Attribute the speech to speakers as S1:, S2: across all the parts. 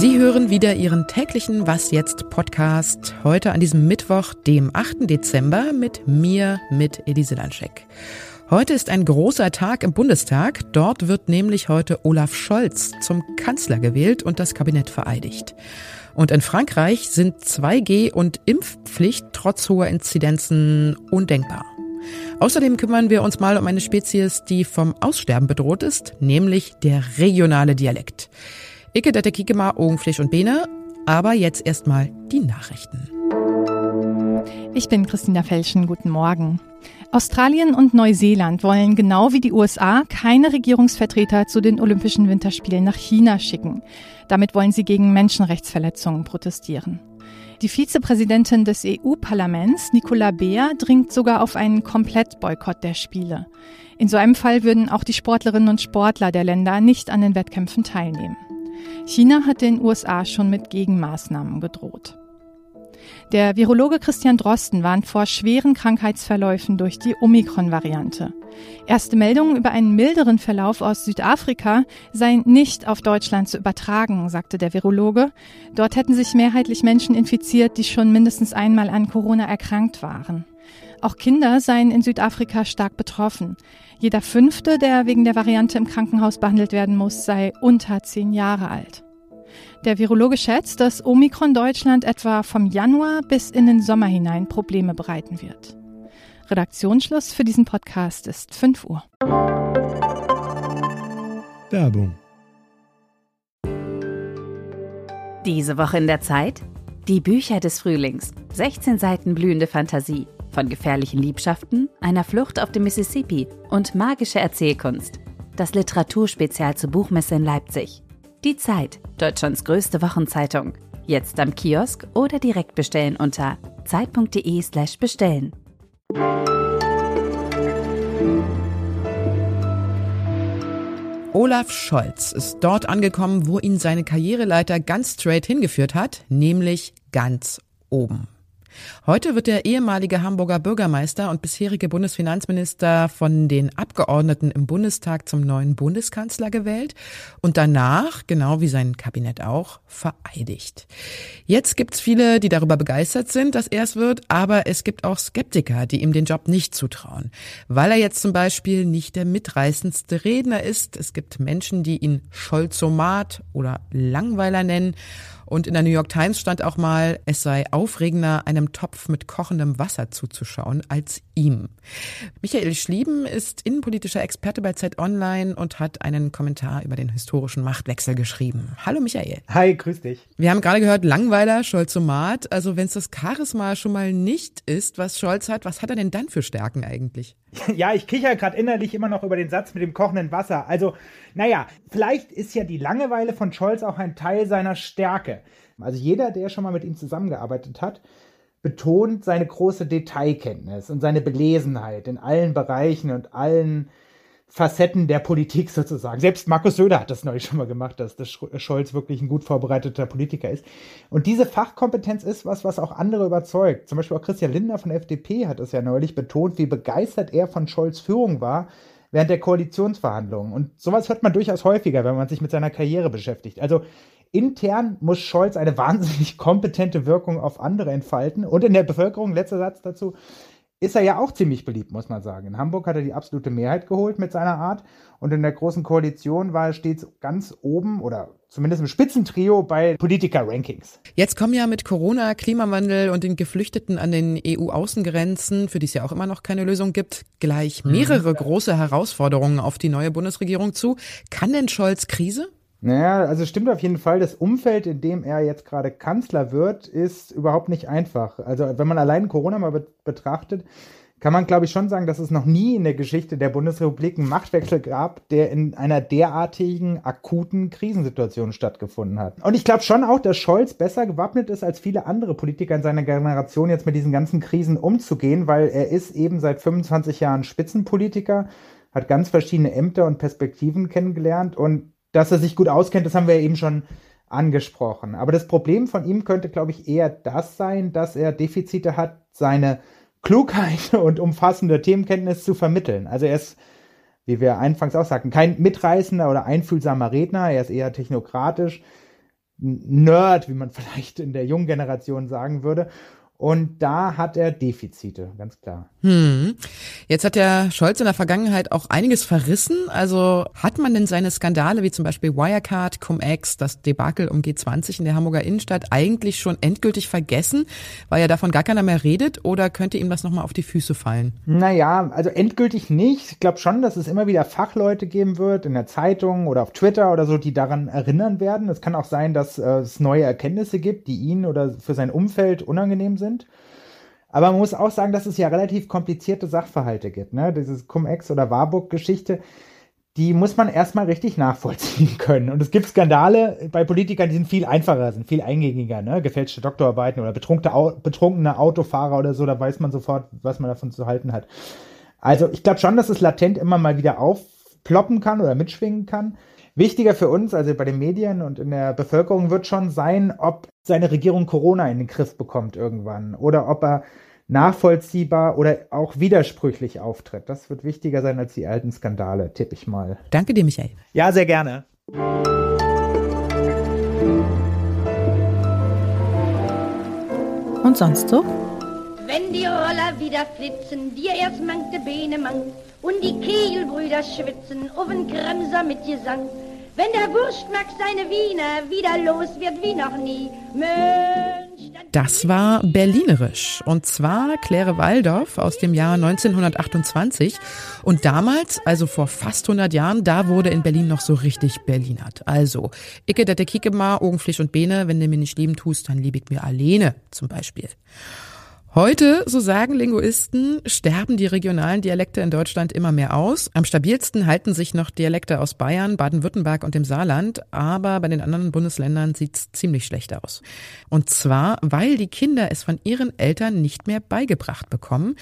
S1: Sie hören wieder Ihren täglichen Was jetzt Podcast heute an diesem Mittwoch, dem 8. Dezember mit mir, mit Elise Lanschek. Heute ist ein großer Tag im Bundestag. Dort wird nämlich heute Olaf Scholz zum Kanzler gewählt und das Kabinett vereidigt. Und in Frankreich sind 2G und Impfpflicht trotz hoher Inzidenzen undenkbar. Außerdem kümmern wir uns mal um eine Spezies, die vom Aussterben bedroht ist, nämlich der regionale Dialekt. Icke dette Kikema, Augenfleisch und Bene. Aber jetzt erstmal die Nachrichten.
S2: Ich bin Christina Felschen. Guten Morgen. Australien und Neuseeland wollen genau wie die USA keine Regierungsvertreter zu den Olympischen Winterspielen nach China schicken. Damit wollen sie gegen Menschenrechtsverletzungen protestieren. Die Vizepräsidentin des EU-Parlaments, Nicola Beer, dringt sogar auf einen Komplettboykott der Spiele. In so einem Fall würden auch die Sportlerinnen und Sportler der Länder nicht an den Wettkämpfen teilnehmen. China hat den USA schon mit Gegenmaßnahmen gedroht. Der Virologe Christian Drosten warnt vor schweren Krankheitsverläufen durch die Omikron-Variante. Erste Meldungen über einen milderen Verlauf aus Südafrika seien nicht auf Deutschland zu übertragen, sagte der Virologe. Dort hätten sich mehrheitlich Menschen infiziert, die schon mindestens einmal an Corona erkrankt waren. Auch Kinder seien in Südafrika stark betroffen. Jeder Fünfte, der wegen der Variante im Krankenhaus behandelt werden muss, sei unter zehn Jahre alt. Der Virologe schätzt, dass Omikron Deutschland etwa vom Januar bis in den Sommer hinein Probleme bereiten wird. Redaktionsschluss für diesen Podcast ist 5 Uhr.
S3: Werbung.
S4: Diese Woche in der Zeit? Die Bücher des Frühlings. 16 Seiten blühende Fantasie von gefährlichen Liebschaften, einer Flucht auf dem Mississippi und magische Erzählkunst. Das Literaturspezial zur Buchmesse in Leipzig. Die Zeit, Deutschlands größte Wochenzeitung. Jetzt am Kiosk oder direkt bestellen unter zeit.de/slash bestellen.
S1: Olaf Scholz ist dort angekommen, wo ihn seine Karriereleiter ganz straight hingeführt hat, nämlich ganz oben. Heute wird der ehemalige Hamburger Bürgermeister und bisherige Bundesfinanzminister von den Abgeordneten im Bundestag zum neuen Bundeskanzler gewählt und danach, genau wie sein Kabinett auch, vereidigt. Jetzt gibt's viele, die darüber begeistert sind, dass er es wird, aber es gibt auch Skeptiker, die ihm den Job nicht zutrauen, weil er jetzt zum Beispiel nicht der mitreißendste Redner ist. Es gibt Menschen, die ihn Scholzomat oder Langweiler nennen und in der New York Times stand auch mal, es sei aufregender, einem Topf mit kochendem Wasser zuzuschauen, als ihm. Michael Schlieben ist innenpolitischer Experte bei Zeit Online und hat einen Kommentar über den historischen Machtwechsel geschrieben. Hallo Michael.
S5: Hi, grüß dich.
S1: Wir haben gerade gehört, Langweiler, Scholzomat. Also wenn es das Charisma schon mal nicht ist, was Scholz hat, was hat er denn dann für Stärken eigentlich?
S5: Ja, ich kicher gerade innerlich immer noch über den Satz mit dem kochenden Wasser. Also, naja, vielleicht ist ja die Langeweile von Scholz auch ein Teil seiner Stärke. Also jeder, der schon mal mit ihm zusammengearbeitet hat, betont seine große Detailkenntnis und seine Belesenheit in allen Bereichen und allen Facetten der Politik sozusagen. Selbst Markus Söder hat das neulich schon mal gemacht, dass, dass Scholz wirklich ein gut vorbereiteter Politiker ist. Und diese Fachkompetenz ist was, was auch andere überzeugt. Zum Beispiel auch Christian Lindner von FDP hat es ja neulich betont, wie begeistert er von Scholz Führung war während der Koalitionsverhandlungen. Und sowas hört man durchaus häufiger, wenn man sich mit seiner Karriere beschäftigt. Also intern muss Scholz eine wahnsinnig kompetente Wirkung auf andere entfalten. Und in der Bevölkerung, letzter Satz dazu, ist er ja auch ziemlich beliebt, muss man sagen. In Hamburg hat er die absolute Mehrheit geholt mit seiner Art und in der Großen Koalition war er stets ganz oben oder zumindest im Spitzentrio bei Politiker-Rankings.
S1: Jetzt kommen ja mit Corona, Klimawandel und den Geflüchteten an den EU-Außengrenzen, für die es ja auch immer noch keine Lösung gibt, gleich mhm. mehrere mhm. große Herausforderungen auf die neue Bundesregierung zu. Kann denn Scholz Krise?
S5: Naja, also stimmt auf jeden Fall, das Umfeld, in dem er jetzt gerade Kanzler wird, ist überhaupt nicht einfach. Also wenn man allein Corona mal be betrachtet, kann man, glaube ich, schon sagen, dass es noch nie in der Geschichte der Bundesrepublik einen Machtwechsel gab, der in einer derartigen akuten Krisensituation stattgefunden hat. Und ich glaube schon auch, dass Scholz besser gewappnet ist als viele andere Politiker in seiner Generation, jetzt mit diesen ganzen Krisen umzugehen, weil er ist eben seit 25 Jahren Spitzenpolitiker, hat ganz verschiedene Ämter und Perspektiven kennengelernt und dass er sich gut auskennt, das haben wir eben schon angesprochen. Aber das Problem von ihm könnte, glaube ich, eher das sein, dass er Defizite hat, seine Klugheit und umfassende Themenkenntnis zu vermitteln. Also er ist, wie wir anfangs auch sagten, kein mitreißender oder einfühlsamer Redner, er ist eher technokratisch, Nerd, wie man vielleicht in der jungen Generation sagen würde. Und da hat er Defizite, ganz klar.
S1: Hm. Jetzt hat der Scholz in der Vergangenheit auch einiges verrissen. Also hat man denn seine Skandale wie zum Beispiel Wirecard, Cum-Ex, das Debakel um G20 in der Hamburger Innenstadt eigentlich schon endgültig vergessen, weil ja davon gar keiner mehr redet? Oder könnte ihm das nochmal auf die Füße fallen?
S5: Naja, also endgültig nicht. Ich glaube schon, dass es immer wieder Fachleute geben wird in der Zeitung oder auf Twitter oder so, die daran erinnern werden. Es kann auch sein, dass äh, es neue Erkenntnisse gibt, die ihn oder für sein Umfeld unangenehm sind sind. Aber man muss auch sagen, dass es ja relativ komplizierte Sachverhalte gibt. Ne? Dieses Cum-Ex- oder Warburg-Geschichte, die muss man erstmal richtig nachvollziehen können. Und es gibt Skandale bei Politikern, die sind viel einfacher, sind viel eingängiger. Ne? Gefälschte Doktorarbeiten oder betrunkene Autofahrer oder so, da weiß man sofort, was man davon zu halten hat. Also ich glaube schon, dass es latent immer mal wieder aufploppen kann oder mitschwingen kann. Wichtiger für uns, also bei den Medien und in der Bevölkerung, wird schon sein, ob seine Regierung Corona in den Griff bekommt irgendwann oder ob er nachvollziehbar oder auch widersprüchlich auftritt. Das wird wichtiger sein als die alten Skandale, tippe ich mal.
S1: Danke dir, Michael.
S5: Ja, sehr gerne.
S2: Und sonst so?
S3: Wenn die Roller wieder flitzen, dir erst mangt Beine mangt und die Kehlbrüder schwitzen auf den Kremser mit Gesang. Wenn der Wurstmax seine Wiener wieder los wird wie noch nie. Mensch,
S1: das war Berlinerisch und zwar Claire Waldorf aus dem Jahr 1928 und damals, also vor fast 100 Jahren, da wurde in Berlin noch so richtig Berlinert. Also, Icke dette Kicke ma, Augenfleisch und Bene, wenn du mir nicht lieben tust, dann lieb ich mir alleine zum Beispiel. Heute, so sagen Linguisten, sterben die regionalen Dialekte in Deutschland immer mehr aus. Am stabilsten halten sich noch Dialekte aus Bayern, Baden-Württemberg und dem Saarland, aber bei den anderen Bundesländern sieht's ziemlich schlecht aus. Und zwar, weil die Kinder es von ihren Eltern nicht mehr beigebracht bekommen,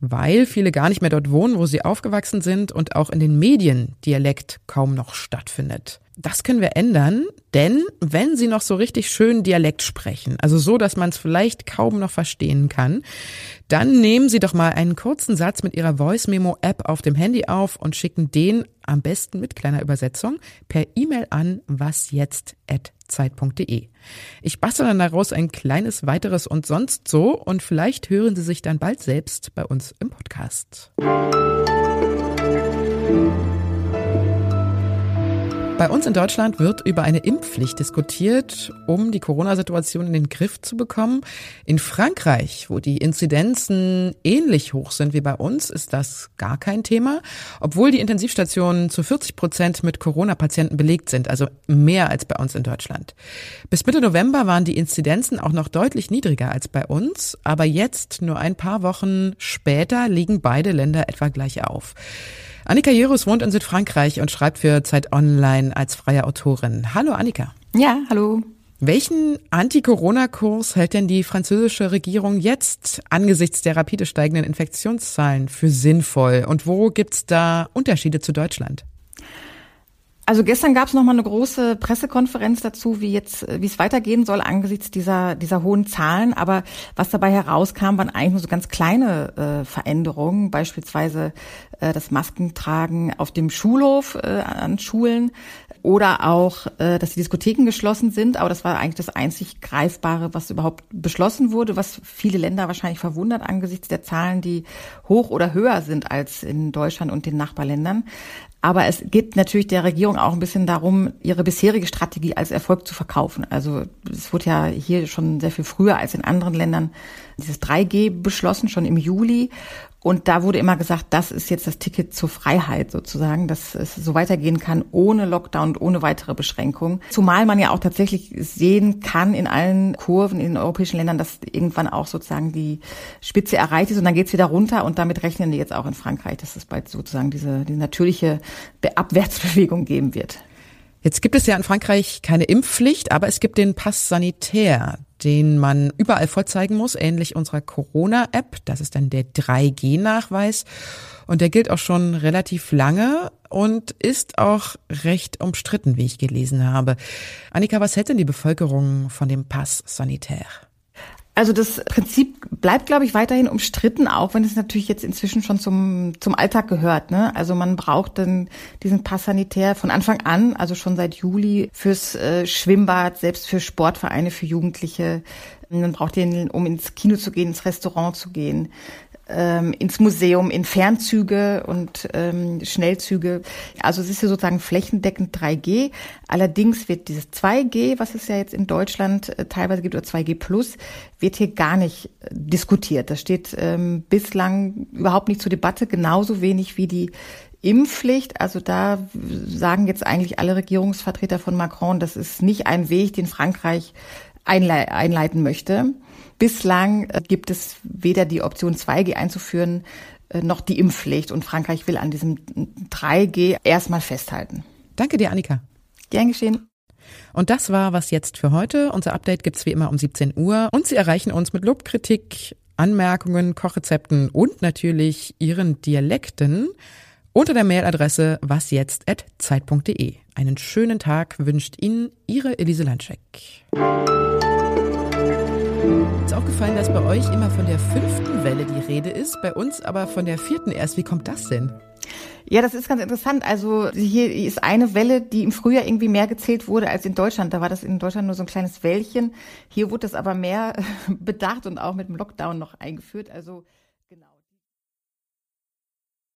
S1: weil viele gar nicht mehr dort wohnen, wo sie aufgewachsen sind und auch in den Medien Dialekt kaum noch stattfindet das können wir ändern, denn wenn Sie noch so richtig schön Dialekt sprechen, also so, dass man es vielleicht kaum noch verstehen kann, dann nehmen Sie doch mal einen kurzen Satz mit Ihrer Voice Memo App auf dem Handy auf und schicken den am besten mit kleiner Übersetzung per E-Mail an wasjetzt@zeit.de. Ich bastel dann daraus ein kleines weiteres und sonst so und vielleicht hören Sie sich dann bald selbst bei uns im Podcast. Bei uns in Deutschland wird über eine Impfpflicht diskutiert, um die Corona-Situation in den Griff zu bekommen. In Frankreich, wo die Inzidenzen ähnlich hoch sind wie bei uns, ist das gar kein Thema, obwohl die Intensivstationen zu 40 Prozent mit Corona-Patienten belegt sind, also mehr als bei uns in Deutschland. Bis Mitte November waren die Inzidenzen auch noch deutlich niedriger als bei uns, aber jetzt, nur ein paar Wochen später, liegen beide Länder etwa gleich auf. Annika Jerus wohnt in Südfrankreich und schreibt für Zeit Online als freie Autorin. Hallo Annika.
S6: Ja, hallo.
S1: Welchen Anti-Corona-Kurs hält denn die französische Regierung jetzt angesichts der rapide steigenden Infektionszahlen für sinnvoll? Und wo gibt's da Unterschiede zu Deutschland?
S6: Also gestern gab es noch mal eine große Pressekonferenz dazu, wie jetzt, wie es weitergehen soll angesichts dieser dieser hohen Zahlen. Aber was dabei herauskam, waren eigentlich nur so ganz kleine äh, Veränderungen, beispielsweise äh, das Maskentragen auf dem Schulhof äh, an Schulen oder auch, äh, dass die Diskotheken geschlossen sind. Aber das war eigentlich das einzig Greifbare, was überhaupt beschlossen wurde, was viele Länder wahrscheinlich verwundert angesichts der Zahlen, die hoch oder höher sind als in Deutschland und den Nachbarländern. Aber es geht natürlich der Regierung auch ein bisschen darum, ihre bisherige Strategie als Erfolg zu verkaufen. Also es wurde ja hier schon sehr viel früher als in anderen Ländern dieses 3G beschlossen, schon im Juli. Und da wurde immer gesagt, das ist jetzt das Ticket zur Freiheit sozusagen, dass es so weitergehen kann ohne Lockdown und ohne weitere Beschränkungen. Zumal man ja auch tatsächlich sehen kann in allen Kurven in den europäischen Ländern, dass irgendwann auch sozusagen die Spitze erreicht ist und dann geht's wieder runter und damit rechnen die jetzt auch in Frankreich, dass es bald sozusagen diese, die natürliche Abwärtsbewegung geben wird.
S1: Jetzt gibt es ja in Frankreich keine Impfpflicht, aber es gibt den Pass Sanitär den man überall vorzeigen muss, ähnlich unserer Corona-App. Das ist dann der 3G-Nachweis. Und der gilt auch schon relativ lange und ist auch recht umstritten, wie ich gelesen habe. Annika, was hält denn die Bevölkerung von dem Pass sanitär?
S6: Also das Prinzip bleibt, glaube ich, weiterhin umstritten, auch wenn es natürlich jetzt inzwischen schon zum, zum Alltag gehört. Ne? Also man braucht dann diesen Pass sanitär von Anfang an, also schon seit Juli fürs äh, Schwimmbad, selbst für Sportvereine, für Jugendliche. Man braucht den, um ins Kino zu gehen, ins Restaurant zu gehen ähm, ins Museum, in Fernzüge und ähm, Schnellzüge. Also es ist ja sozusagen flächendeckend 3G. Allerdings wird dieses 2G, was es ja jetzt in Deutschland äh, teilweise gibt, oder 2G Plus, wird hier gar nicht äh, diskutiert. Das steht ähm, bislang überhaupt nicht zur Debatte, genauso wenig wie die Impfpflicht, also da sagen jetzt eigentlich alle Regierungsvertreter von Macron, das ist nicht ein Weg, den Frankreich einleiten möchte. Bislang äh, gibt es weder die Option 2G einzuführen, äh, noch die Impfpflicht. Und Frankreich will an diesem 3G erstmal festhalten.
S1: Danke dir, Annika.
S6: Gern geschehen.
S1: Und das war was jetzt für heute. Unser Update gibt's wie immer um 17 Uhr. Und Sie erreichen uns mit Lobkritik, Anmerkungen, Kochrezepten und natürlich Ihren Dialekten unter der Mailadresse wasjetzt.zeit.de. Einen schönen Tag wünscht Ihnen Ihre Elise Landscheck. Aufgefallen, dass bei euch immer von der fünften Welle die Rede ist, bei uns aber von der vierten erst. Wie kommt das denn?
S6: Ja, das ist ganz interessant. Also hier ist eine Welle, die im Frühjahr irgendwie mehr gezählt wurde als in Deutschland. Da war das in Deutschland nur so ein kleines Wellchen. Hier wurde das aber mehr bedacht und auch mit dem Lockdown noch eingeführt. Also